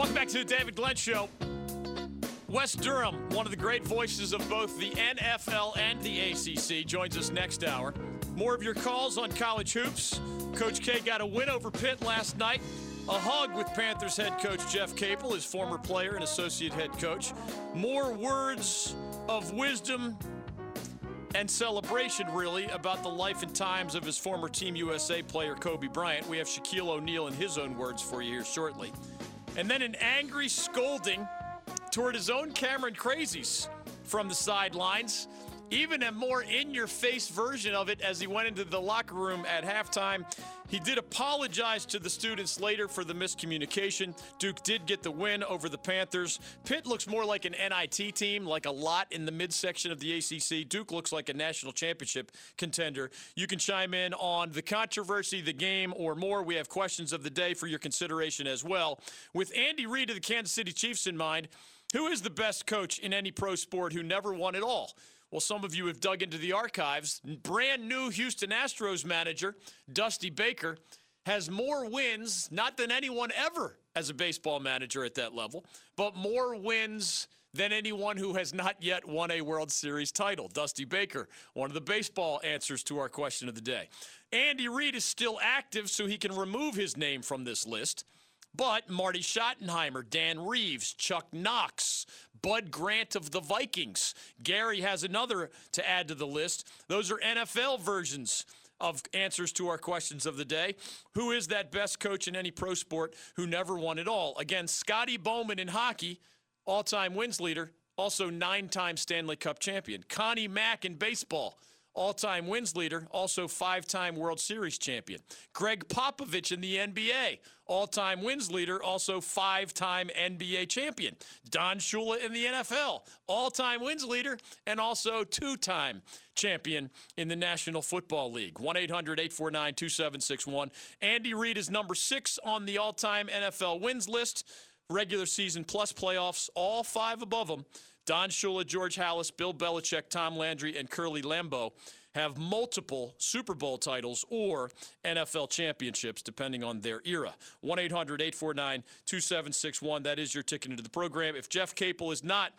Welcome back to the David Glenn Show. Wes Durham, one of the great voices of both the NFL and the ACC, joins us next hour. More of your calls on college hoops. Coach K got a win over Pitt last night. A hug with Panthers head coach Jeff Capel, his former player and associate head coach. More words of wisdom and celebration, really, about the life and times of his former Team USA player Kobe Bryant. We have Shaquille O'Neal in his own words for you here shortly. And then an angry scolding toward his own Cameron Crazies from the sidelines. Even a more in your face version of it as he went into the locker room at halftime. He did apologize to the students later for the miscommunication. Duke did get the win over the Panthers. Pitt looks more like an NIT team, like a lot in the midsection of the ACC. Duke looks like a national championship contender. You can chime in on the controversy, the game, or more. We have questions of the day for your consideration as well. With Andy Reid of the Kansas City Chiefs in mind, who is the best coach in any pro sport who never won it all? Well, some of you have dug into the archives. Brand new Houston Astros manager, Dusty Baker, has more wins, not than anyone ever as a baseball manager at that level, but more wins than anyone who has not yet won a World Series title. Dusty Baker, one of the baseball answers to our question of the day. Andy Reid is still active, so he can remove his name from this list. But Marty Schottenheimer, Dan Reeves, Chuck Knox, Bud Grant of the Vikings. Gary has another to add to the list. Those are NFL versions of answers to our questions of the day. Who is that best coach in any pro sport who never won it all? Again, Scotty Bowman in hockey, all time wins leader, also nine time Stanley Cup champion. Connie Mack in baseball all time wins leader, also five time World Series champion. Gregg Popovich in the NBA, all time wins leader, also five time NBA champion. Don Shula in the NFL, all time wins leader, and also two time champion in the National Football League. 1 800 849 2761. Andy Reid is number six on the all time NFL wins list, regular season plus playoffs, all five above him. Don Shula, George Halas, Bill Belichick, Tom Landry, and Curly Lambeau have multiple Super Bowl titles or NFL championships, depending on their era. 1 800 849 2761. That is your ticket into the program. If Jeff Capel is not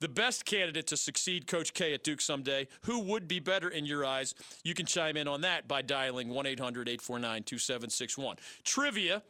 the best candidate to succeed Coach K at Duke someday, who would be better in your eyes? You can chime in on that by dialing 1 800 849 2761. Trivia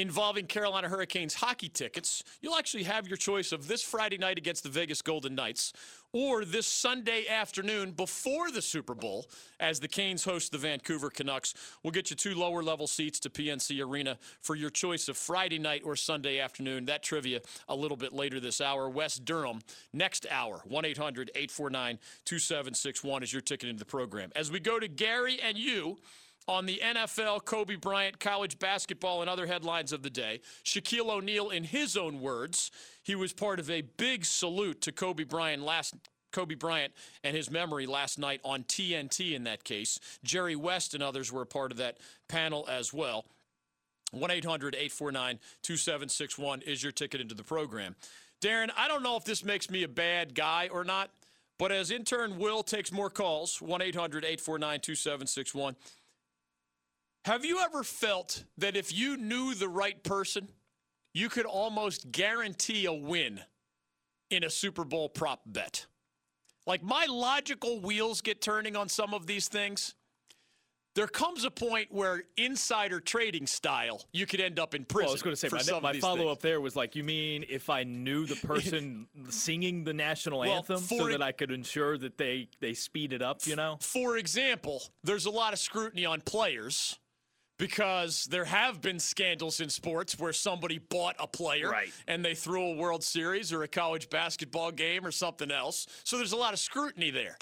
involving Carolina Hurricanes hockey tickets, you'll actually have your choice of this Friday night against the Vegas Golden Knights or this Sunday afternoon before the Super Bowl as the Canes host the Vancouver Canucks. We'll get you two lower level seats to PNC Arena for your choice of Friday night or Sunday afternoon. That trivia a little bit later this hour. Wes Durham, next hour, 1 800 849 2761 is your ticket into the program. As we go to Gary and you, on the NFL, Kobe Bryant, college basketball, and other headlines of the day. Shaquille O'Neal, in his own words, he was part of a big salute to Kobe Bryant last Kobe Bryant and his memory last night on TNT in that case. Jerry West and others were a part of that panel as well. 1 800 849 2761 is your ticket into the program. Darren, I don't know if this makes me a bad guy or not, but as intern Will takes more calls, 1 800 849 2761, have you ever felt that if you knew the right person, you could almost guarantee a win in a Super Bowl prop bet? Like my logical wheels get turning on some of these things. There comes a point where insider trading style, you could end up in prison. Well, I was going to say my, my follow up there was like, you mean if I knew the person singing the national well, anthem so that I could ensure that they they speed it up? You know. For example, there's a lot of scrutiny on players because there have been scandals in sports where somebody bought a player right. and they threw a World Series or a college basketball game or something else. So there's a lot of scrutiny there.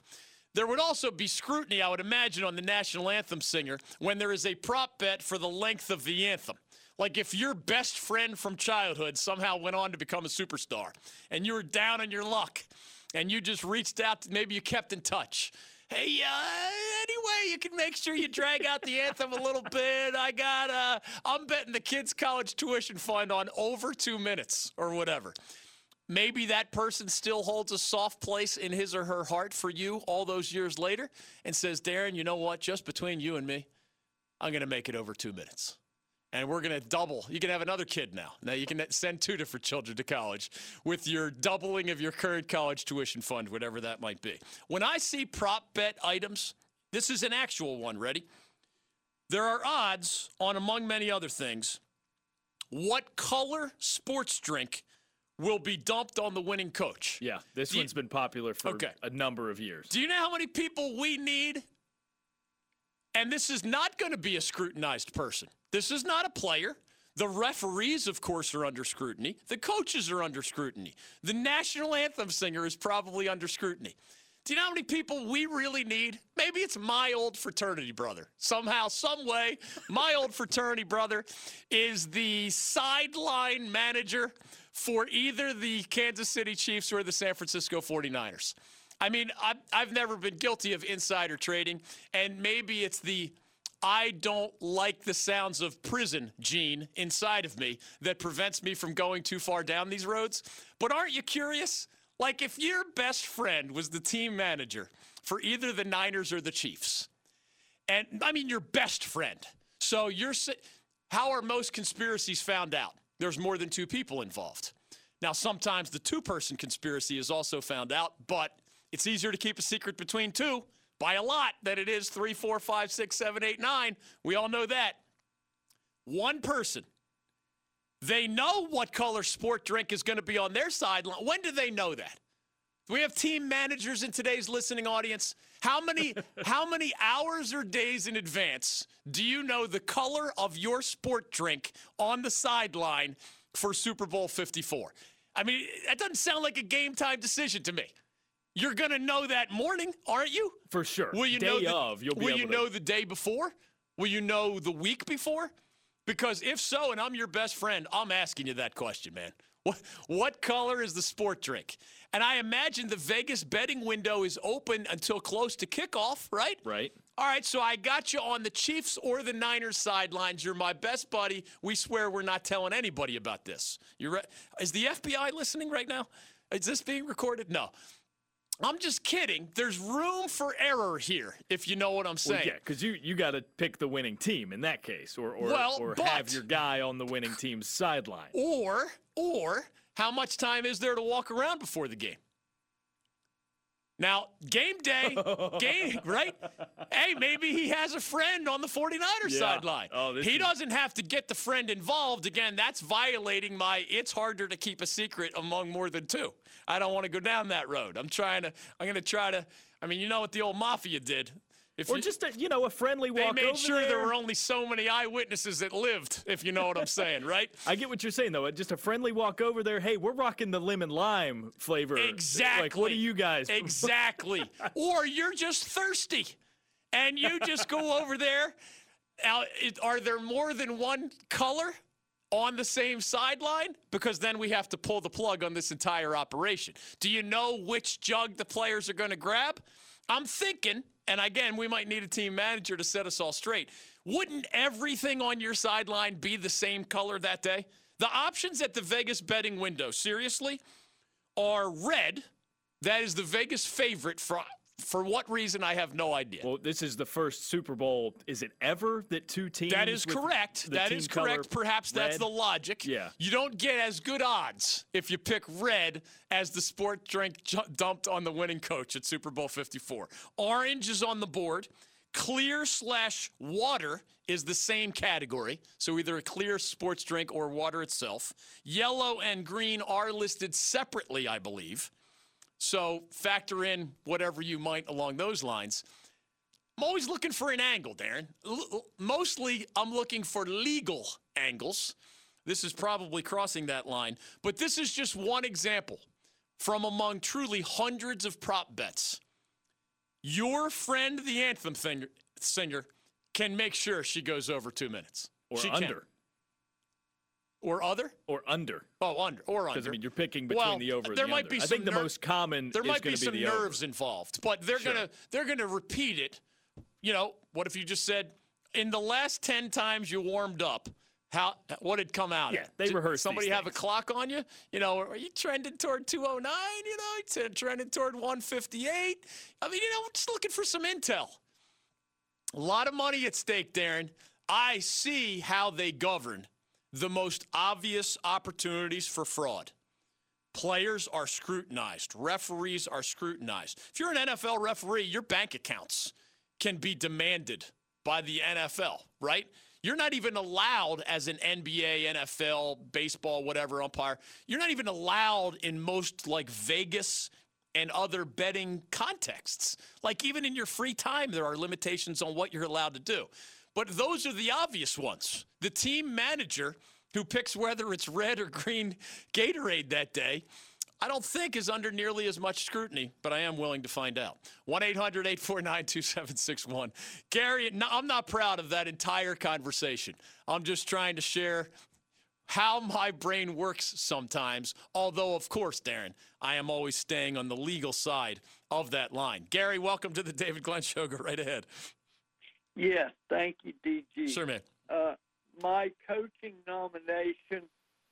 There would also be scrutiny, I would imagine, on the national anthem singer when there is a prop bet for the length of the anthem. Like if your best friend from childhood somehow went on to become a superstar and you were down on your luck and you just reached out, to, maybe you kept in touch hey, uh, anyway, you can make sure you drag out the anthem a little bit. I got, uh, I'm betting the kids' college tuition fund on over two minutes or whatever. Maybe that person still holds a soft place in his or her heart for you all those years later and says, Darren, you know what? Just between you and me, I'm going to make it over two minutes. And we're going to double. You can have another kid now. Now you can send two different children to college with your doubling of your current college tuition fund, whatever that might be. When I see prop bet items, this is an actual one. Ready? There are odds on, among many other things, what color sports drink will be dumped on the winning coach. Yeah, this Do one's you, been popular for okay. a number of years. Do you know how many people we need? And this is not going to be a scrutinized person. This is not a player. The referees, of course, are under scrutiny. The coaches are under scrutiny. The national anthem singer is probably under scrutiny. Do you know how many people we really need? Maybe it's my old fraternity brother. Somehow, some way, my old fraternity brother is the sideline manager for either the Kansas City Chiefs or the San Francisco 49ers. I mean, I've, I've never been guilty of insider trading, and maybe it's the I don't like the sounds of prison gene inside of me that prevents me from going too far down these roads. But aren't you curious? Like, if your best friend was the team manager for either the Niners or the Chiefs, and I mean, your best friend. So you're, how are most conspiracies found out? There's more than two people involved. Now, sometimes the two person conspiracy is also found out, but it's easier to keep a secret between two by a lot than it is three, four, five, six, seven, eight, nine. We all know that. One person they know what color sport drink is going to be on their sideline. When do they know that? Do we have team managers in today's listening audience? How many how many hours or days in advance do you know the color of your sport drink on the sideline for Super Bowl 54? I mean, that doesn't sound like a game time decision to me. You're going to know that morning, aren't you? For sure. Will you day know the, of, you'll be Will you to... know the day before? Will you know the week before? Because if so, and I'm your best friend, I'm asking you that question, man. What, what color is the sport drink? And I imagine the Vegas betting window is open until close to kickoff, right? Right. All right, so I got you on the Chiefs or the Niners sidelines. You're my best buddy. We swear we're not telling anybody about this. You're re- is the FBI listening right now? Is this being recorded? No. I'm just kidding. There's room for error here, if you know what I'm saying. Well, yeah, because you, you got to pick the winning team in that case, or or, well, or but, have your guy on the winning team's sideline. Or or how much time is there to walk around before the game? Now, game day, game, right? Hey, maybe he has a friend on the 49ers yeah. sideline. Oh, he is... doesn't have to get the friend involved. Again, that's violating my it's harder to keep a secret among more than two. I don't want to go down that road. I'm trying to, I'm going to try to, I mean, you know what the old mafia did. If or you, just a, you know a friendly walk. They made sure there. there. were only so many eyewitnesses that lived, if you know what I'm saying, right? I get what you're saying though. Uh, just a friendly walk over there. Hey, we're rocking the lemon lime flavor. Exactly. Like, what are you guys? Exactly. or you're just thirsty, and you just go over there. Are there more than one color? on the same sideline because then we have to pull the plug on this entire operation. Do you know which jug the players are going to grab? I'm thinking, and again, we might need a team manager to set us all straight. Wouldn't everything on your sideline be the same color that day? The options at the Vegas betting window, seriously, are red. That is the Vegas favorite for for what reason, I have no idea. Well, this is the first Super Bowl. Is it ever that two teams? That is correct. That is correct. Perhaps red? that's the logic. Yeah. You don't get as good odds if you pick red as the sport drink dumped on the winning coach at Super Bowl 54. Orange is on the board. Clear slash water is the same category. So either a clear sports drink or water itself. Yellow and green are listed separately, I believe. So factor in whatever you might along those lines. I'm always looking for an angle, Darren. L- mostly, I'm looking for legal angles. This is probably crossing that line, but this is just one example from among truly hundreds of prop bets. Your friend, the anthem singer, can make sure she goes over two minutes. Or she under. Can. Or other? Or under. Oh, under. Or under. Because I mean, you're picking between well, the over. There the might under. be. I think the most common. There might be some be nerves over. involved, but they're sure. gonna they're gonna repeat it. You know, what if you just said, in the last ten times you warmed up, how what had come out? Yeah, they rehearsed. Somebody have a clock on you? You know, are you trending toward 209? You know, it's trending toward 158. I mean, you know, just looking for some intel. A lot of money at stake, Darren. I see how they govern the most obvious opportunities for fraud. Players are scrutinized, referees are scrutinized. If you're an NFL referee, your bank accounts can be demanded by the NFL, right? You're not even allowed as an NBA, NFL, baseball, whatever umpire. You're not even allowed in most like Vegas and other betting contexts. Like even in your free time, there are limitations on what you're allowed to do. But those are the obvious ones. The team manager who picks whether it's red or green Gatorade that day, I don't think is under nearly as much scrutiny, but I am willing to find out. 1 800 849 2761. Gary, I'm not proud of that entire conversation. I'm just trying to share how my brain works sometimes, although, of course, Darren, I am always staying on the legal side of that line. Gary, welcome to the David Glenn Show. Go right ahead. Yes, thank you, DG. Sure, man. Uh, my coaching nomination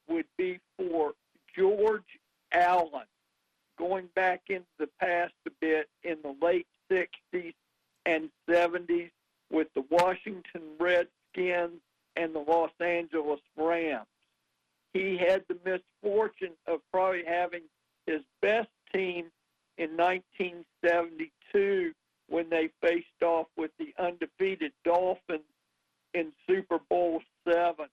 would be for George Allen, going back into the past a bit in the late 60s and 70s with the Washington Redskins and the Los Angeles Rams. He had the misfortune of probably having his best team in 1972 when they faced off with the undefeated Dolphins in Super Bowl seven.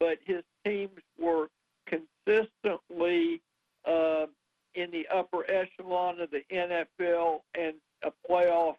But his teams were consistently uh, in the upper echelon of the NFL and a playoff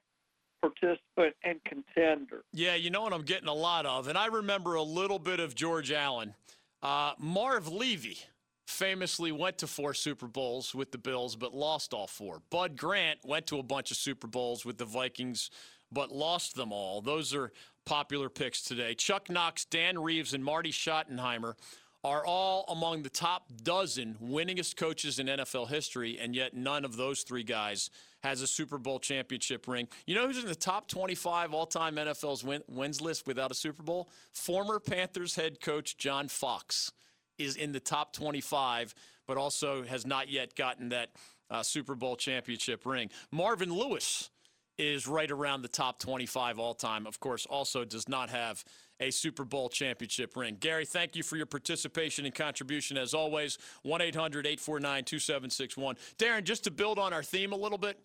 participant and contender. Yeah, you know what I'm getting a lot of, and I remember a little bit of George Allen. Uh, Marv Levy famously went to four Super Bowls with the Bills, but lost all four. Bud Grant went to a bunch of Super Bowls with the Vikings, but lost them all. Those are popular picks today. Chuck Knox, Dan Reeves, and Marty Schottenheimer are all among the top dozen winningest coaches in NFL history, and yet none of those three guys has a Super Bowl championship ring. You know who's in the top 25 all time NFL's win- wins list without a Super Bowl? Former Panthers head coach John Fox is in the top 25, but also has not yet gotten that uh, Super Bowl championship ring. Marvin Lewis is right around the top 25 all time. Of course, also does not have a Super Bowl championship ring. Gary, thank you for your participation and contribution as always. 1 800 849 2761. Darren, just to build on our theme a little bit,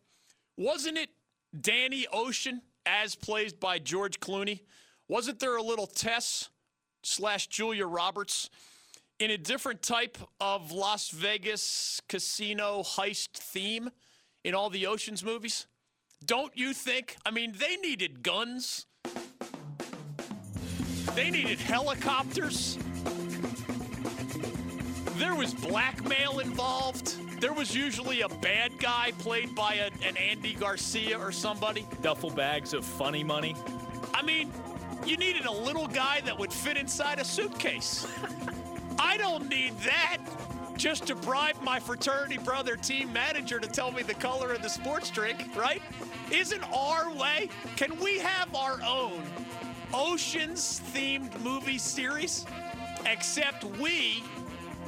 wasn't it Danny Ocean as played by George Clooney? Wasn't there a little Tess slash Julia Roberts in a different type of Las Vegas casino heist theme in all the Oceans movies? Don't you think? I mean, they needed guns. They needed helicopters. There was blackmail involved. There was usually a bad guy played by a, an Andy Garcia or somebody. Duffel bags of funny money. I mean, you needed a little guy that would fit inside a suitcase. I don't need that just to bribe my fraternity brother team manager to tell me the color of the sports drink, right? Isn't our way? Can we have our own oceans themed movie series? Except we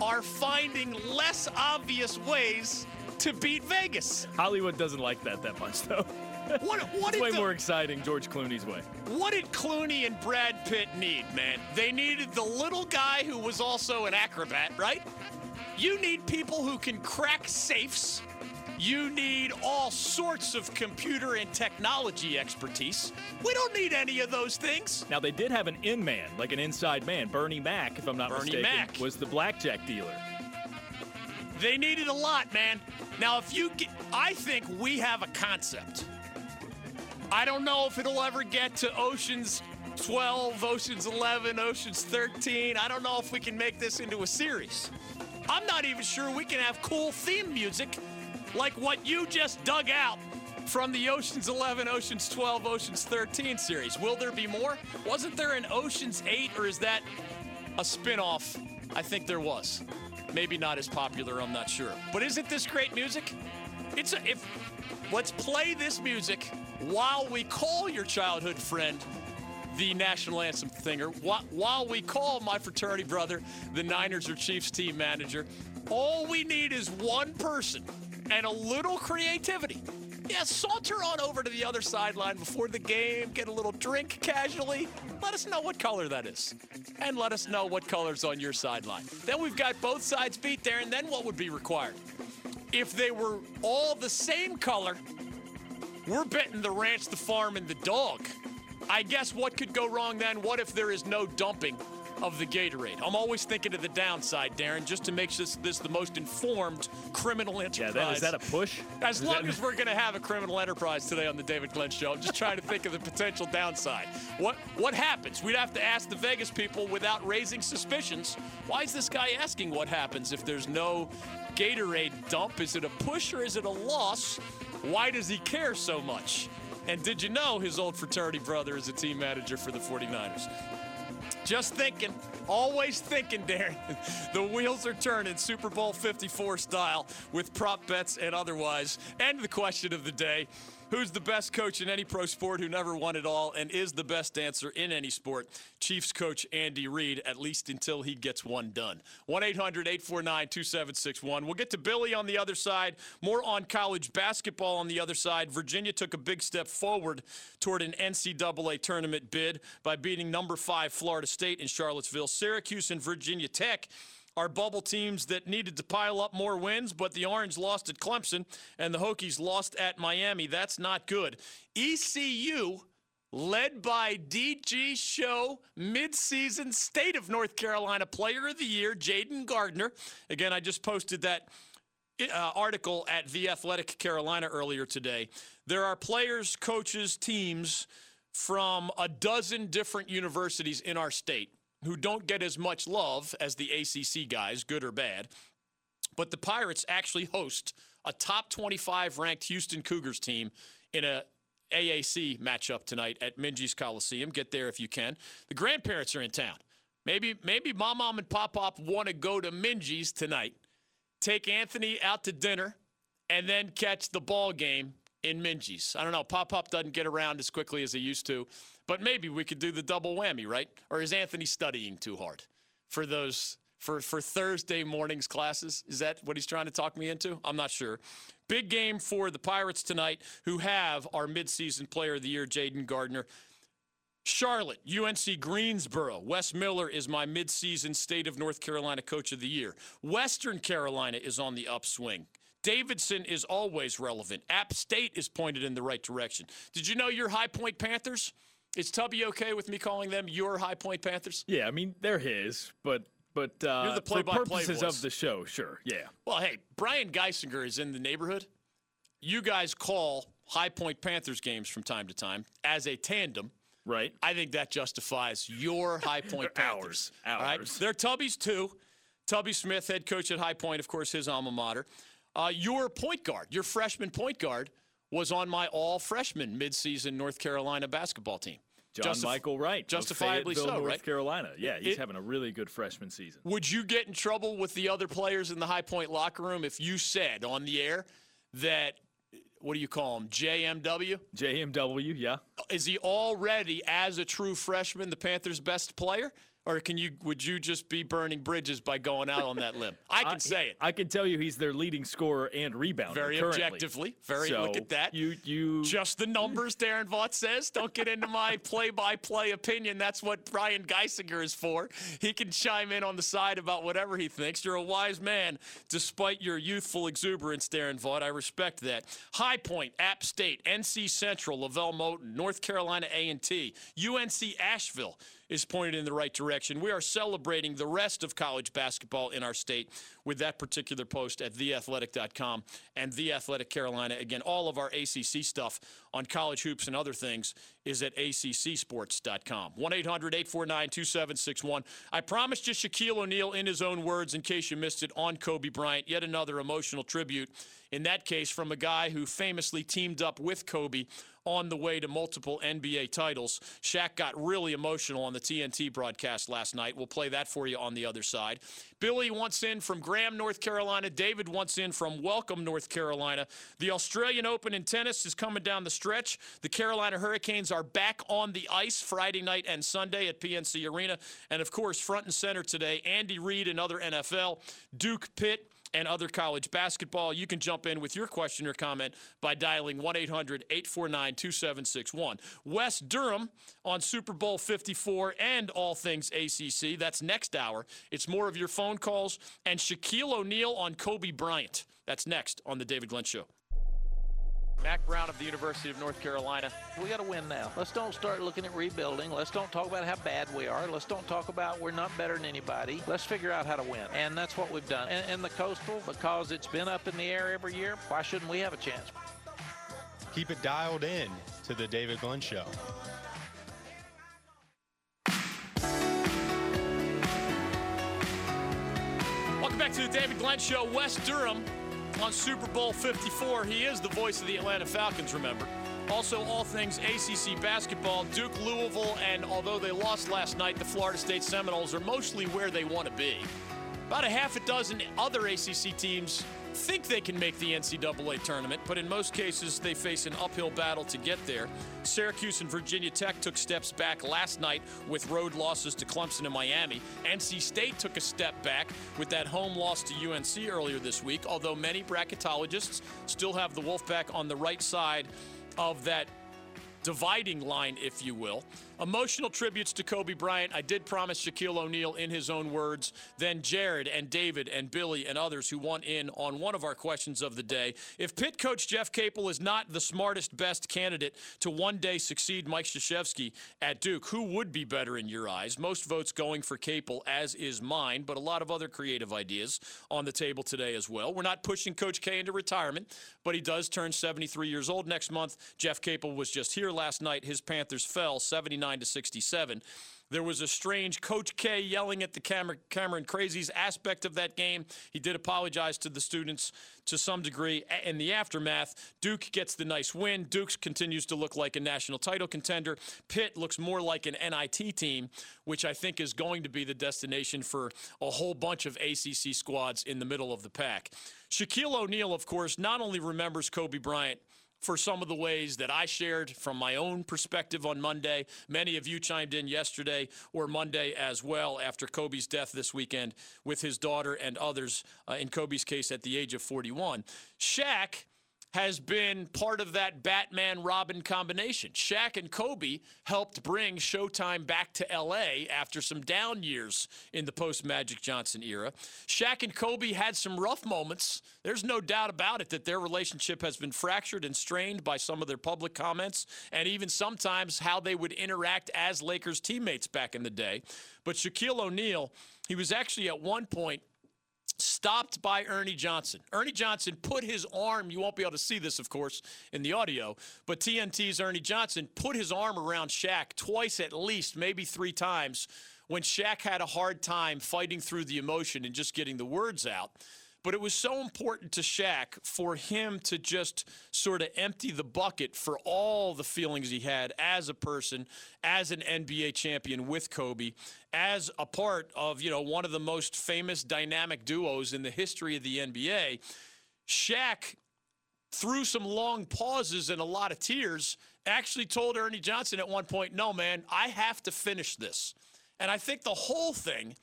are finding less obvious ways to beat Vegas. Hollywood doesn't like that that much, though. What, what it's way the, more exciting George Clooney's way. What did Clooney and Brad Pitt need, man? They needed the little guy who was also an acrobat, right? You need people who can crack safes. You need all sorts of computer and technology expertise. We don't need any of those things. Now they did have an in man, like an inside man. Bernie Mac, if I'm not Bernie mistaken, Mac. was the blackjack dealer. They needed a lot, man. Now, if you get, I think we have a concept. I don't know if it'll ever get to Oceans 12, Oceans 11, Oceans 13. I don't know if we can make this into a series. I'm not even sure we can have cool theme music like what you just dug out from the Oceans 11, Oceans 12, Oceans 13 series. Will there be more? Wasn't there an Oceans 8 or is that a spin-off? I think there was. Maybe not as popular, I'm not sure. But isn't this great music? It's a, if let's play this music while we call your childhood friend the national anthem singer, while we call my fraternity brother the Niners or Chiefs team manager. All we need is one person and a little creativity yeah, saunter on over to the other sideline before the game, get a little drink casually. Let us know what color that is. And let us know what color's on your sideline. Then we've got both sides beat there, and then what would be required? If they were all the same color, we're betting the ranch, the farm, and the dog. I guess what could go wrong then? What if there is no dumping of the Gatorade? I'm always thinking of the downside, Darren, just to make this, this the most informed criminal enterprise. Yeah, that, is that a push? As is long that... as we're going to have a criminal enterprise today on the David Glenn Show, I'm just trying to think of the potential downside. What what happens? We'd have to ask the Vegas people without raising suspicions. Why is this guy asking what happens if there's no Gatorade dump? Is it a push or is it a loss? Why does he care so much? And did you know his old fraternity brother is a team manager for the 49ers? Just thinking, always thinking, Darren. The wheels are turning Super Bowl 54 style with prop bets and otherwise. And the question of the day Who's the best coach in any pro sport who never won it all and is the best dancer in any sport? Chiefs coach Andy Reid, at least until he gets one done. 1 800 849 2761. We'll get to Billy on the other side. More on college basketball on the other side. Virginia took a big step forward toward an NCAA tournament bid by beating number five Florida State in Charlottesville. Syracuse and Virginia Tech are bubble teams that needed to pile up more wins, but the Orange lost at Clemson and the Hokies lost at Miami. That's not good. ECU led by DG Show midseason State of North Carolina Player of the Year, Jayden Gardner. Again, I just posted that uh, article at The Athletic Carolina earlier today. There are players, coaches, teams from a dozen different universities in our state who don't get as much love as the ACC guys, good or bad. But the Pirates actually host a top 25 ranked Houston Cougars team in a AAC matchup tonight at Minges Coliseum. Get there if you can. The grandparents are in town. Maybe maybe mom, mom, and pop pop want to go to Minges tonight. Take Anthony out to dinner, and then catch the ball game in Minges. I don't know. Pop pop doesn't get around as quickly as he used to. But maybe we could do the double whammy, right? Or is Anthony studying too hard for those for for Thursday mornings classes? Is that what he's trying to talk me into? I'm not sure. Big game for the Pirates tonight, who have our midseason player of the year, Jayden Gardner. Charlotte, UNC Greensboro. Wes Miller is my midseason state of North Carolina coach of the year. Western Carolina is on the upswing. Davidson is always relevant. App State is pointed in the right direction. Did you know your High Point Panthers? Is Tubby okay with me calling them your High Point Panthers? Yeah, I mean they're his, but but uh, You're the play for purposes of the show, sure, yeah. Well, hey, Brian Geisinger is in the neighborhood. You guys call High Point Panthers games from time to time as a tandem. Right. I think that justifies your High Point Panthers. Ours. Ours. Right? They're Tubby's too. Tubby Smith, head coach at High Point, of course, his alma mater. Uh, your point guard, your freshman point guard, was on my all freshman midseason North Carolina basketball team. John Justif- Michael Wright, justifiably so, North right? Carolina. Yeah, he's it, having a really good freshman season. Would you get in trouble with the other players in the High Point locker room if you said on the air that what do you call him? JMW? JMW, yeah. Is he already, as a true freshman, the Panthers' best player? Or can you would you just be burning bridges by going out on that limb? I can I, say it. I can tell you he's their leading scorer and rebounder. Very currently. objectively. Very so look at that. You you just the numbers Darren Vaught says. Don't get into my play-by-play opinion. That's what Brian Geisinger is for. He can chime in on the side about whatever he thinks. You're a wise man, despite your youthful exuberance, Darren Vaught. I respect that. High Point, App State, NC Central, LeVelle Moton, North Carolina A&T, UNC Asheville is pointed in the right direction. We are celebrating the rest of college basketball in our state with that particular post at theathletic.com and The Athletic Carolina. Again, all of our ACC stuff on college hoops and other things is at accsports.com. 1 800 849 2761. I promised you Shaquille O'Neal in his own words, in case you missed it, on Kobe Bryant. Yet another emotional tribute, in that case, from a guy who famously teamed up with Kobe on the way to multiple NBA titles. Shaq got really emotional on the TNT broadcast last night. We'll play that for you on the other side. Billy wants in from Graham, North Carolina. David wants in from Welcome, North Carolina. The Australian Open in tennis is coming down the stretch. The Carolina Hurricanes are back on the ice Friday night and Sunday at PNC Arena. And of course, front and center today, Andy Reid and other NFL, Duke Pitt, and other college basketball. You can jump in with your question or comment by dialing 1 800 849 2761. Wes Durham on Super Bowl 54 and all things ACC. That's next hour. It's more of your phone calls and Shaquille O'Neal on Kobe Bryant. That's next on The David Glenn Show. Mack Brown of the University of North Carolina. We got to win now. Let's don't start looking at rebuilding. Let's don't talk about how bad we are. Let's don't talk about we're not better than anybody. Let's figure out how to win. And that's what we've done. And, and the Coastal, because it's been up in the air every year, why shouldn't we have a chance? Keep it dialed in to the David Glenn Show. Welcome back to the David Glenn Show. Wes Durham on Super Bowl 54. He is the voice of the Atlanta Falcons, remember. Also, all things ACC basketball, Duke, Louisville, and although they lost last night, the Florida State Seminoles are mostly where they want to be. About a half a dozen other ACC teams think they can make the NCAA tournament, but in most cases, they face an uphill battle to get there. Syracuse and Virginia Tech took steps back last night with road losses to Clemson and Miami. NC State took a step back with that home loss to UNC earlier this week, although many bracketologists still have the Wolfpack on the right side of that dividing line, if you will. Emotional tributes to Kobe Bryant. I did promise Shaquille O'Neal in his own words. Then Jared and David and Billy and others who want in on one of our questions of the day. If Pitt coach Jeff Capel is not the smartest, best candidate to one day succeed Mike Krzyzewski at Duke, who would be better in your eyes? Most votes going for Capel, as is mine, but a lot of other creative ideas on the table today as well. We're not pushing Coach K into retirement, but he does turn 73 years old next month. Jeff Capel was just here last night. His Panthers fell 79 to 67. There was a strange Coach K yelling at the Cameron, Cameron Crazies aspect of that game. He did apologize to the students to some degree in the aftermath. Duke gets the nice win. Duke's continues to look like a national title contender. Pitt looks more like an NIT team, which I think is going to be the destination for a whole bunch of ACC squads in the middle of the pack. Shaquille O'Neal, of course, not only remembers Kobe Bryant for some of the ways that I shared from my own perspective on Monday. Many of you chimed in yesterday or Monday as well after Kobe's death this weekend with his daughter and others, uh, in Kobe's case at the age of 41. Shaq has been part of that Batman Robin combination. Shaq and Kobe helped bring Showtime back to LA after some down years in the post Magic Johnson era. Shaq and Kobe had some rough moments. There's no doubt about it that their relationship has been fractured and strained by some of their public comments and even sometimes how they would interact as Lakers teammates back in the day. But Shaquille O'Neal, he was actually at one point stopped by Ernie Johnson. Ernie Johnson put his arm, you won't be able to see this, of course, in the audio, but TNT's Ernie Johnson put his arm around Shaq twice at least, maybe three times, when Shaq had a hard time fighting through the emotion and just getting the words out. But it was so important to Shaq for him to just sort of empty the bucket for all the feelings he had as a person, as an NBA champion with Kobe, as a part of, you know, one of the most famous dynamic duos in the history of the NBA. Shaq through some long pauses and a lot of tears, actually told Ernie Johnson at one point, No, man, I have to finish this. And I think the whole thing,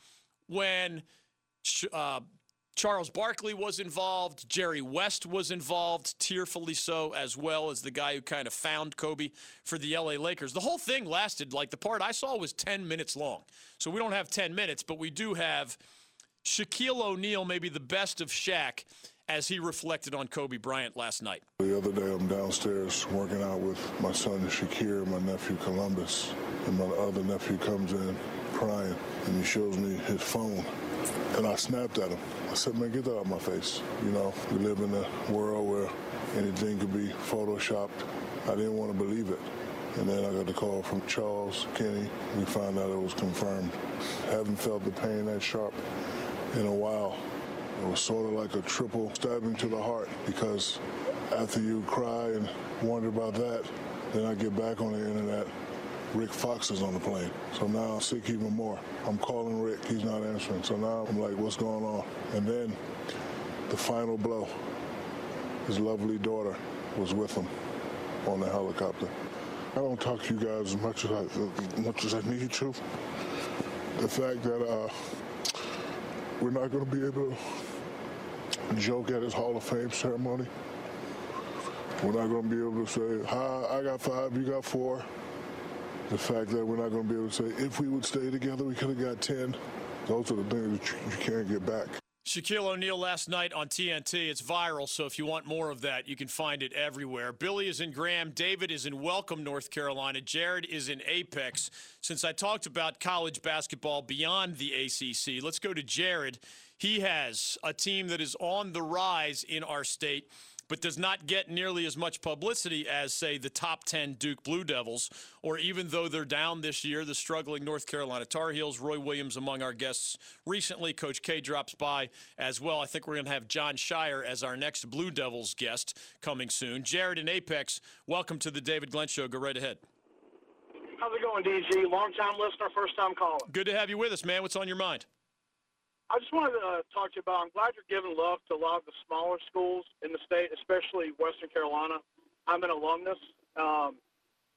when uh, Charles Barkley was involved. Jerry West was involved, tearfully so, as well as the guy who kind of found Kobe for the LA Lakers. The whole thing lasted, like the part I saw was 10 minutes long. So we don't have 10 minutes, but we do have Shaquille O'Neal, maybe the best of Shaq, as he reflected on Kobe Bryant last night. The other day, I'm downstairs working out with my son Shaqir, my nephew Columbus, and my other nephew comes in crying, and he shows me his phone. And I snapped at him. I said, man, get that out of my face. You know, we live in a world where anything could be photoshopped. I didn't want to believe it. And then I got the call from Charles Kenny. We found out it was confirmed. Haven't felt the pain that sharp in a while. It was sort of like a triple stabbing to the heart because after you cry and wonder about that, then I get back on the internet Rick Fox is on the plane. So now I'm sick even more. I'm calling Rick, he's not answering. So now I'm like, what's going on? And then the final blow. His lovely daughter was with him on the helicopter. I don't talk to you guys as much as I, much as I need to. The fact that uh, we're not going to be able to joke at his Hall of Fame ceremony. We're not going to be able to say, hi, I got five, you got four. The fact that we're not going to be able to say, if we would stay together, we could have got 10. Those are the things that you can't get back. Shaquille O'Neal last night on TNT. It's viral, so if you want more of that, you can find it everywhere. Billy is in Graham. David is in Welcome, North Carolina. Jared is in Apex. Since I talked about college basketball beyond the ACC, let's go to Jared. He has a team that is on the rise in our state but does not get nearly as much publicity as, say, the top 10 Duke Blue Devils, or even though they're down this year, the struggling North Carolina Tar Heels. Roy Williams among our guests recently. Coach K drops by as well. I think we're going to have Jon Scheyer as our next Blue Devils guest coming soon. Jared in Apex, welcome to the David Glenn Show. Go right ahead. How's it going, DG? Long time listener, first time caller. Good to have you with us, man. What's on your mind? I just wanted to uh, talk to you about. I'm glad you're giving love to a lot of the smaller schools in the state, especially Western Carolina. I'm an alumnus, um,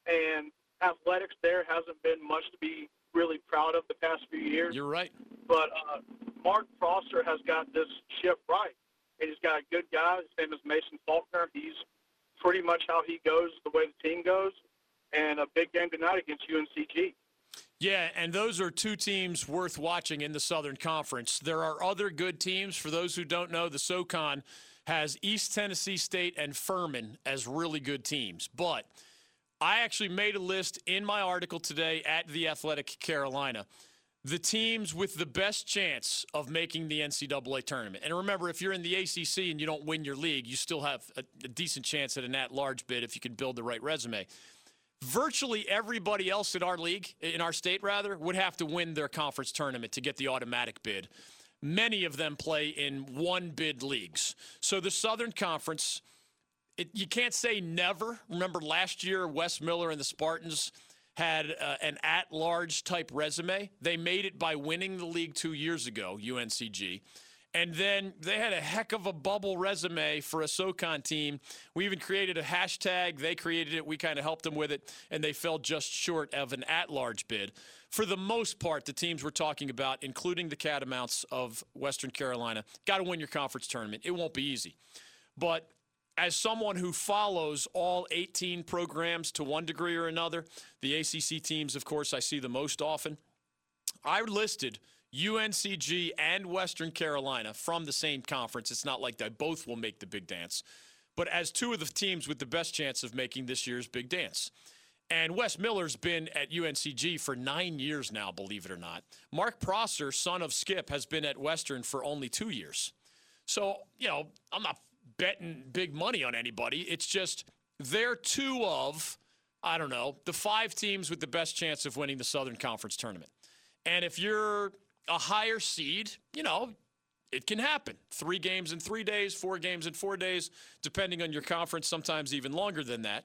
and athletics there hasn't been much to be really proud of the past few years. You're right. But uh, Mark Foster has got this ship right, and he's got a good guy. His name is Mason Faulkner. He's pretty much how he goes, the way the team goes, and a big game tonight against UNCG. Yeah, and those are two teams worth watching in the Southern Conference. There are other good teams. For those who don't know, the SoCon has East Tennessee State and Furman as really good teams. But I actually made a list in my article today at The Athletic Carolina. The teams with the best chance of making the NCAA tournament. And remember, if you're in the ACC and you don't win your league, you still have a, a decent chance at an at large bid if you can build the right resume virtually everybody else in our league, in our state rather, would have to win their conference tournament to get the automatic bid. Many of them play in one bid leagues. So the Southern Conference, it, you can't say never. Remember last year, Wes Miller and the Spartans had uh, an at large type resume. They made it by winning the league two years ago, UNCG. And then they had a heck of a bubble resume for a SoCon team. We even created a hashtag. They created it. We kind of helped them with it, and they fell just short of an at large bid. For the most part, the teams we're talking about, including the Catamounts of Western Carolina, got to win your conference tournament. It won't be easy. But as someone who follows all 18 programs to one degree or another, the ACC teams, of course, I see the most often. I listed – UNCG and Western Carolina from the same conference. It's not like they both will make the big dance, but as two of the teams with the best chance of making this year's big dance. And Wes Miller's been at UNCG for nine years now, believe it or not. Mark Prosser, son of Skip, has been at Western for only two years. So, you know, I'm not betting big money on anybody. It's just they're two of, I don't know, the five teams with the best chance of winning the Southern Conference tournament. And if you're a higher seed, you know, it can happen. Three games in three days, four games in four days, depending on your conference, sometimes even longer than that.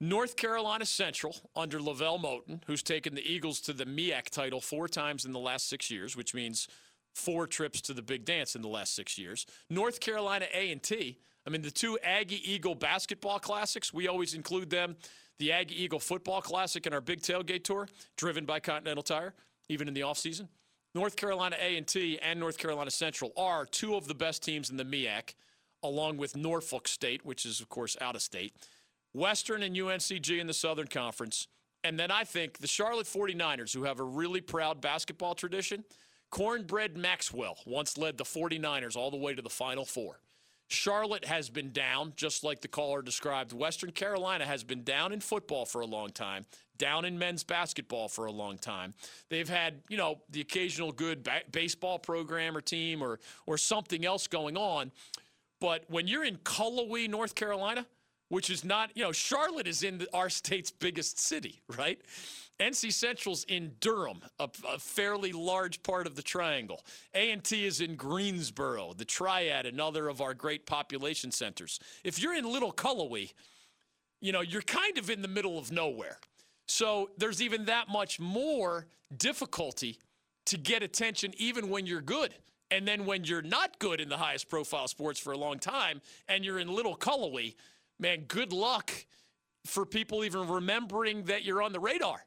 North Carolina Central under LeVelle Moton, who's taken the Eagles to the MEAC title four times in the last six years, which means four trips to the big dance in the last six years. North Carolina A&T, I mean, the two Aggie Eagle basketball classics, we always include them. The Aggie Eagle football classic in our big tailgate tour, driven by Continental Tire even in the offseason. North Carolina A&T and North Carolina Central are two of the best teams in the MEAC, along with Norfolk State, which is, of course, out of state, Western and UNCG in the Southern Conference. And then I think the Charlotte 49ers, who have a really proud basketball tradition, Cornbread Maxwell once led the 49ers all the way to the Final Four. Charlotte has been down, just like the caller described. Western Carolina has been down in football for a long time, down in men's basketball for a long time. They've had, you know, the occasional good ba- baseball program or team or or something else going on. But when you're in Cullowhee, North Carolina, which is not, you know, Charlotte is in the, our state's biggest city, right? NC Central's in Durham, a, a, fairly large part of the triangle. A&T is in Greensboro, the Triad, another of our great population centers. If you're in Little Cullowhee, you know, you're kind of in the middle of nowhere. So there's even that much more difficulty to get attention even when you're good. And then when you're not good in the highest profile sports for a long time and you're in Little Cullowhee, man, good luck for people even remembering that you're on the radar.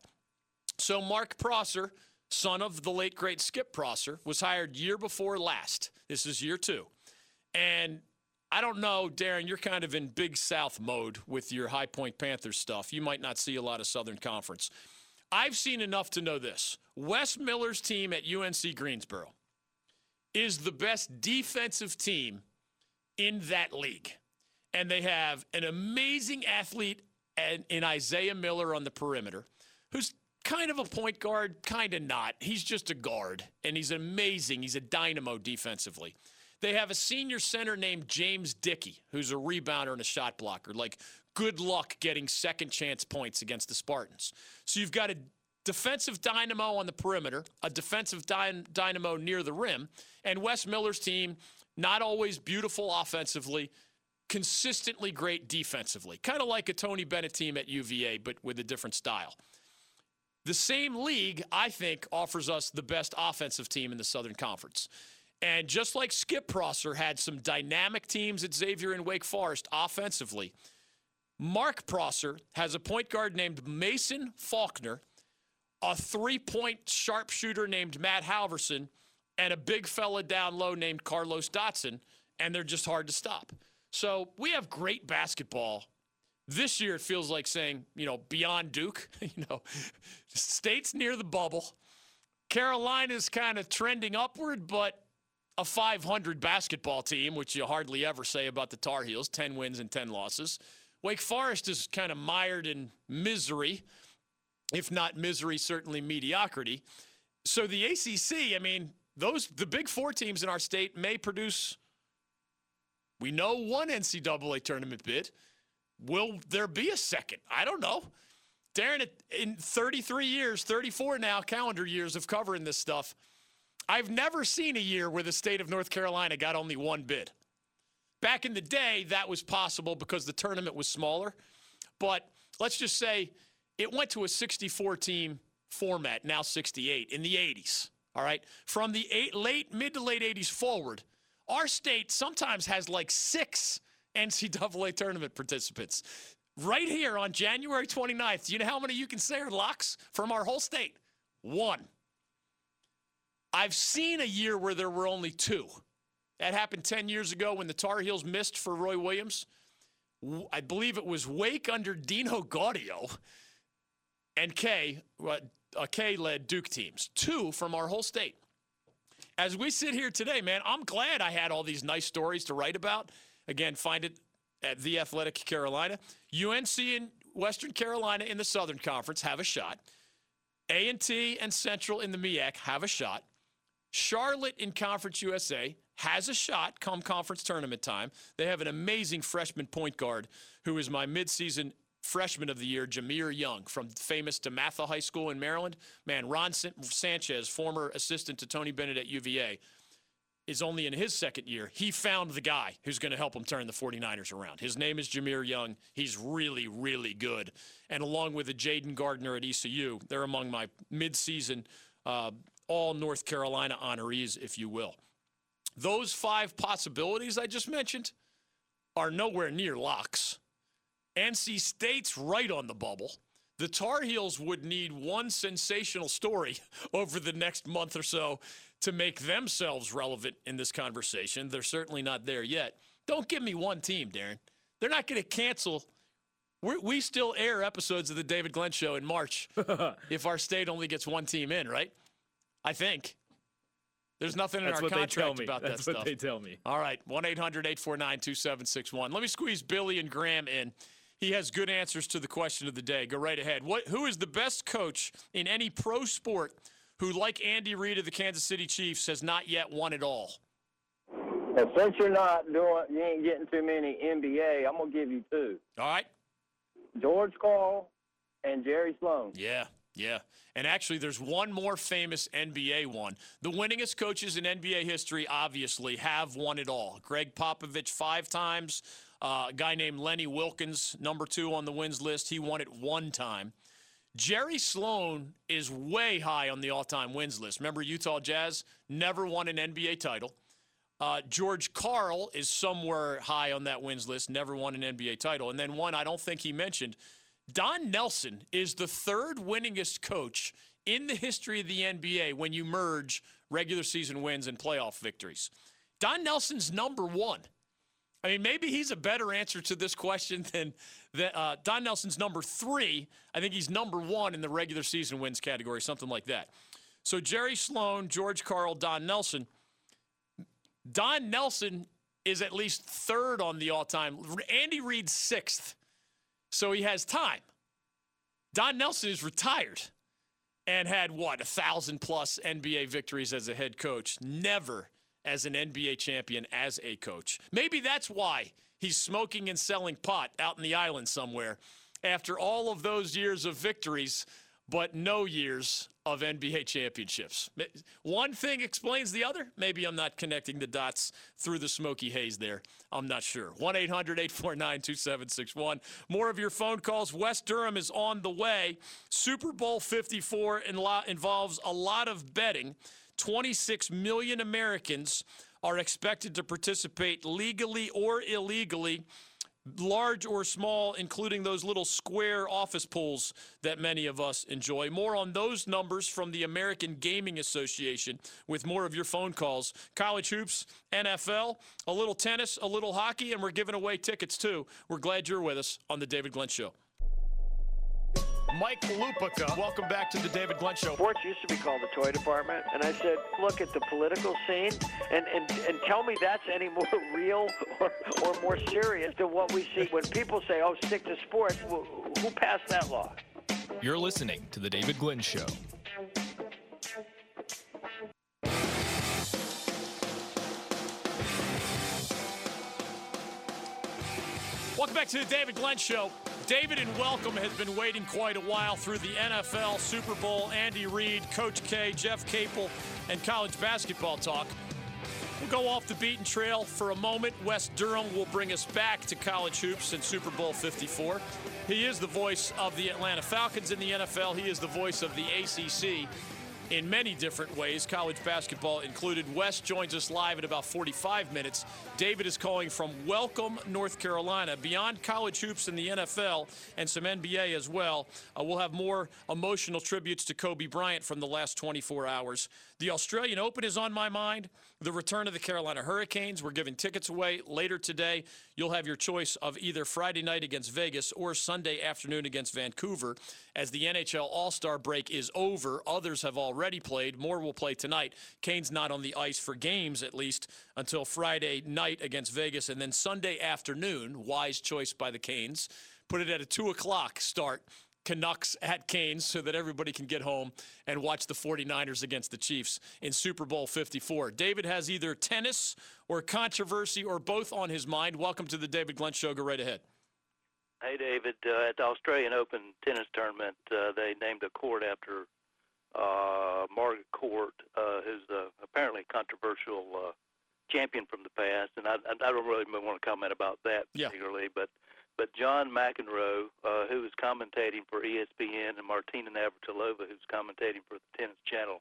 So Mark Prosser, son of the late great Skip Prosser, was hired year before last. This is year two. And I don't know, Darren, you're kind of in Big South mode with your High Point Panthers stuff. You might not see a lot of Southern Conference. I've seen enough to know this. Wes Miller's team at UNC Greensboro is the best defensive team in that league. And they have an amazing athlete in Isaiah Miller on the perimeter, who's kind of a point guard, kind of not. He's just a guard, and he's amazing. He's a dynamo defensively. They have a senior center named James Dickey, who's a rebounder and a shot blocker. Like, good luck getting second chance points against the Spartans. So you've got a defensive dynamo on the perimeter, a defensive dy- dynamo near the rim, and Wes Miller's team, not always beautiful offensively, consistently great defensively. Kind of like a Tony Bennett team at UVA, but with a different style. The same league, I think, offers us the best offensive team in the Southern Conference. And just like Skip Prosser had some dynamic teams at Xavier and Wake Forest offensively, Mark Prosser has a point guard named Mason Faulkner, a three point sharpshooter named Matt Halvorsen, and a big fella down low named Carlos Dotson, and they're just hard to stop. So we have great basketball. This year it feels like saying, you know, beyond Duke, you know, states near the bubble. Carolina's kind of trending upward, but a 500 basketball team, which you hardly ever say about the Tar Heels 10 wins and 10 losses. Wake Forest is kind of mired in misery, if not misery, certainly mediocrity. So the ACC, I mean, those the big four teams in our state may produce. We know one NCAA tournament bid. Will there be a second? I don't know. Darren, in 33 years, 34 now calendar years of covering this stuff, I've never seen a year where the state of North Carolina got only one bid. Back in the day, that was possible because the tournament was smaller. But let's just say it went to a 64 team format, now 68, in the 80s. All right. From the eight, late, mid to late 80s forward, our state sometimes has like six NCAA tournament participants. Right here on January 29th, do you know how many you can say are locks from our whole state? One. I've seen a year where there were only two. That happened 10 years ago when the Tar Heels missed for Roy Williams. I believe it was Wake under Dino Gaudio and K, uh, K led Duke teams. Two from our whole state. As we sit here today, man, I'm glad I had all these nice stories to write about. Again, find it at The Athletic Carolina. UNC and Western Carolina in the Southern Conference have a shot. A&T and Central in the MEAC have a shot. Charlotte in Conference USA has a shot come conference tournament time. They have an amazing freshman point guard who is my midseason freshman of the year, Jahmir Young from famous DeMatha High School in Maryland. Man, Ron Sanchez, former assistant to Tony Bennett at UVA, is only in his second year. He found the guy who's going to help him turn the 49ers around. His name is Jahmir Young. He's really, really good. And along with a Jayden Gardner at ECU, they're among my midseason uh, all North Carolina honorees, if you will. Those five possibilities I just mentioned are nowhere near locks. NC State's right on the bubble. The Tar Heels would need one sensational story over the next month or so to make themselves relevant in this conversation. They're certainly not there yet. Don't give me one team, Darren. They're not going to cancel. We're, we still air episodes of the David Glenn Show in March if our state only gets one team in, right? I think. There's nothing in That's our what contract they tell me. about That's that what stuff. they tell me. All right, 1 800 849 2761. Let me squeeze Billy and Graham in. He has good answers to the question of the day. Go right ahead. What, who is the best coach in any pro sport who, like Andy Reid of the Kansas City Chiefs, has not yet won it all? And since you're not doing, you ain't getting too many NBA, I'm gonna give you two. All right. George Karl and Jerry Sloan. Yeah, yeah. And actually, there's one more famous NBA one. The winningest coaches in NBA history, obviously, have won it all. Gregg Popovich five times. Uh, a guy named Lenny Wilkens, number two on the wins list. He won it one time. Jerry Sloan is way high on the all time wins list. Remember, Utah Jazz never won an NBA title. Uh, George Karl is somewhere high on that wins list, never won an NBA title. And then one I don't think he mentioned Don Nelson is the third winningest coach in the history of the NBA when you merge regular season wins and playoff victories. Don Nelson's number one. I mean, maybe he's a better answer to this question than, than uh, Don Nelson's number three. I think he's number one in the regular season wins category, something like that. So Jerry Sloan, George Karl, Don Nelson. Don Nelson is at least third on the all time. Andy Reid's sixth. So he has time. Don Nelson is retired and had what, a thousand plus NBA victories as a head coach. Never as an NBA champion as a coach. Maybe that's why he's smoking and selling pot out in the island somewhere after all of those years of victories, but no years of NBA championships. One thing explains the other. Maybe I'm not connecting the dots through the smoky haze there. I'm not sure. 1 800 849 2761. More of your phone calls. Wes Durham is on the way. Super Bowl 54 involves a lot of betting. 26 million Americans are expected to participate legally or illegally, large or small, including those little square office pools that many of us enjoy. More on those numbers from the American Gaming Association with more of your phone calls. College hoops, NFL, a little tennis, a little hockey, and we're giving away tickets too. We're glad you're with us on The David Glenn Show. Mike Lupica, welcome back to the David Glenn Show. Sports used to be called the toy department, and I said, look at the political scene and, and, and tell me that's any more real or, or more serious than what we see when people say, oh, stick to sports. Who passed that law? You're listening to the David Glenn Show. Welcome back to the David Glenn Show. David and Welcome has been waiting quite a while through the NFL, Super Bowl, Andy Reid, Coach K, Jeff Capel, and college basketball talk. We'll go off the beaten trail for a moment. Wes Durham will bring us back to college hoops and Super Bowl 54. He is the voice of the Atlanta Falcons in the NFL. He is the voice of the ACC in many different ways, college basketball included. Wes joins us live at about 45 minutes. David is calling from Welcome, North Carolina. Beyond college hoops in the NFL and some NBA as well, uh, we'll have more emotional tributes to Kobe Bryant from the last 24 hours. The Australian Open is on my mind. The return of the Carolina Hurricanes. We're giving tickets away later today. You'll have your choice of either Friday night against Vegas or Sunday afternoon against Vancouver. As the NHL All Star break is over, others have already played. More will play tonight. Canes not on the ice for games, at least, until Friday night against Vegas. And then Sunday afternoon, wise choice by the Canes. Put it at a 2 o'clock start Canucks at Canes so that everybody can get home and watch the 49ers against the Chiefs in Super Bowl 54. David has either tennis or controversy or both on his mind. Welcome to the David Glenn Show. Go right ahead. Hey, David. Uh, at the Australian Open tennis tournament, uh, they named a court after uh, Margaret Court, uh, who's uh, apparently controversial uh, champion from the past. And I, I don't really want to comment about that particularly, yeah. but but John McEnroe, uh, who was commentating for ESPN, and Martina Navratilova, who's commentating for the Tennis Channel,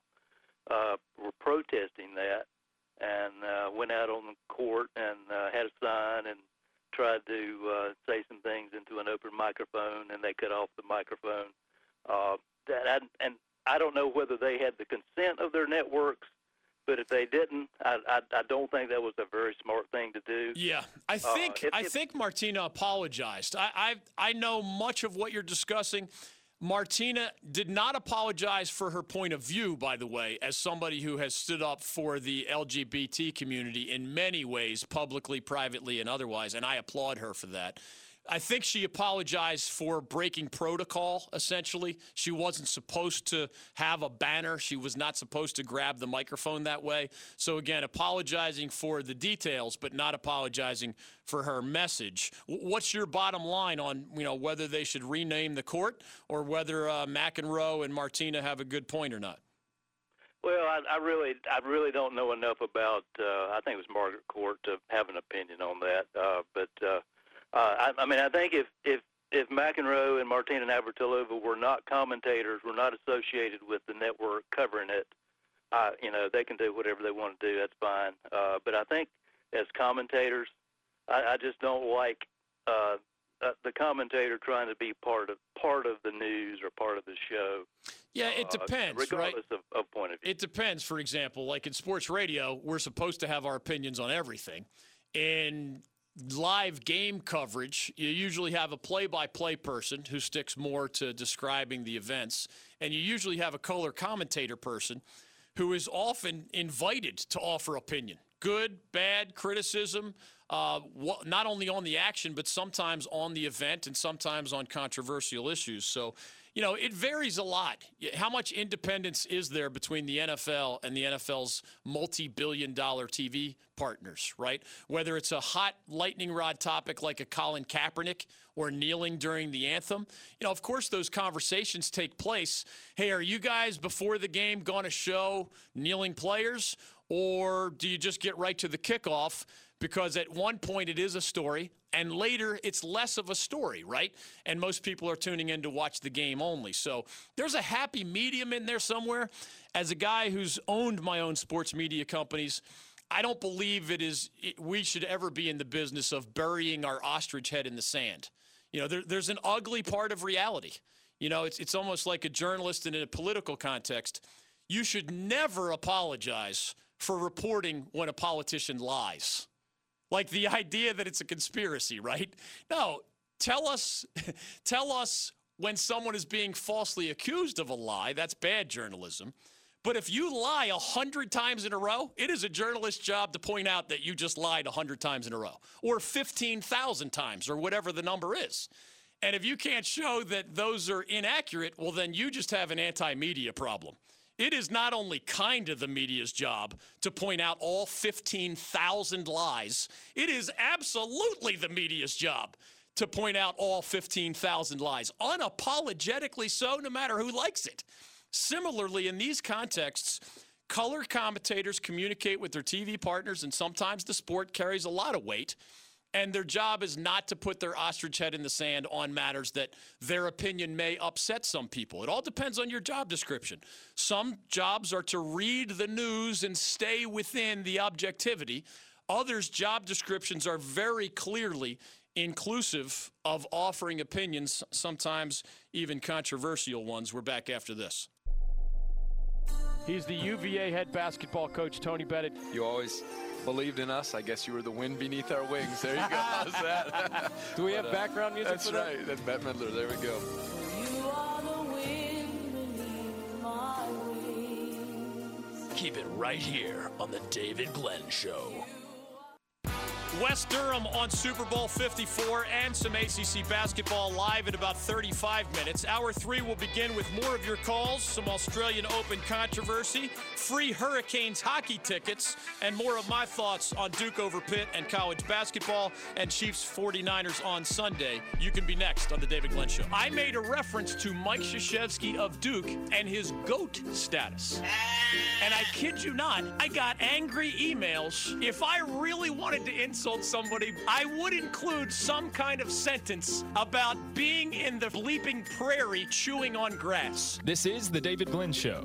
uh, were protesting that and uh, went out on the court and uh, had a sign and tried to uh, say some things into an open microphone, and they cut off the microphone. Uh, that I, and I don't know whether they had the consent of their networks but if they didn't, I, I, I, don't think that was a very smart thing to do. Yeah, I uh, think uh, it, I it, think Martina apologized. I, I I know much of what you're discussing. Martina did not apologize for her point of view, by the way, as somebody who has stood up for the LGBT community in many ways, publicly, privately, and otherwise, and I applaud her for that. I think she apologized for breaking protocol, essentially. She wasn't supposed to have a banner. She was not supposed to grab the microphone that way. So, again, apologizing for the details, but not apologizing for her message. What's your bottom line on, you know, whether they should rename the court or whether uh, McEnroe and Martina have a good point or not? Well, I, I really, I really don't know enough about. Uh, I think it was Margaret Court to have an opinion on that. Uh, but uh, I, I mean, I think if if if McEnroe and Martina Navratilova were not commentators, were not associated with the network covering it, uh, you know, they can do whatever they want to do. That's fine. Uh, but I think as commentators, I, I just don't like uh, uh, the commentator trying to be part of part of the news or part of the show. Yeah, it depends, uh, regardless right? of, of point of view. It depends. For example, like in sports radio, we're supposed to have our opinions on everything. In live game coverage, you usually have a play by play person who sticks more to describing the events, and you usually have a color commentator person who is often invited to offer opinion good, bad, criticism, uh, not only on the action, but sometimes on the event and sometimes on controversial issues. So, you know, it varies a lot. How much independence is there between the NFL and the NFL's multi billion dollar TV partners, right? Whether it's a hot lightning rod topic like a Colin Kaepernick or kneeling during the anthem, you know, of course, those conversations take place. Hey, are you guys before the game going to show kneeling players? Or do you just get right to the kickoff? Because at one point it is a story, and later it's less of a story, right? And most people are tuning in to watch the game only. So there's a happy medium in there somewhere. As a guy who's owned my own sports media companies, I don't believe it is we should ever be in the business of burying our ostrich head in the sand. You know, there, there's an ugly part of reality. You know, it's it's almost like a journalist in a political context. You should never apologize for reporting when a politician lies. Like the idea that it's a conspiracy, right? No, tell us tell us when someone is being falsely accused of a lie. That's bad journalism. But if you lie a hundred times in a row, it is a journalist's job to point out that you just lied a hundred times in a row, or fifteen thousand times, or whatever the number is. And if you can't show that those are inaccurate, well, then you just have an anti-media problem. It is not only kind of the media's job to point out all 15,000 lies, it is absolutely the media's job to point out all 15,000 lies, unapologetically so, no matter who likes it. Similarly, in these contexts, color commentators communicate with their TV partners, and sometimes the sport carries a lot of weight and their job is not to put their ostrich head in the sand on matters that their opinion may upset some people. It all depends on your job description. Some jobs are to read the news and stay within the objectivity. Others' job descriptions are very clearly inclusive of offering opinions, sometimes even controversial ones. We're back after this. He's the UVA head basketball coach, Tony Bennett. You always believed in us. I guess you were the wind beneath our wings. There you go. How's that? Do we but, have uh, background music that's for that? right. That's Bette Midler. There we go. Keep it right here on the David Glenn Show. Wes Durham on Super Bowl 54 and some ACC basketball live in about 35 minutes. Hour three will begin with more of your calls, some Australian Open controversy, free Hurricanes hockey tickets, and more of my thoughts on Duke over Pitt and college basketball and Chiefs 49ers on Sunday. You can be next on The David Glenn Show. I made a reference to Mike Krzyzewski of Duke and his GOAT status. And I kid you not, I got angry emails. If I really wanted to insult insult somebody, I would include some kind of sentence about being in the bleeping prairie chewing on grass. This is The David Glenn Show.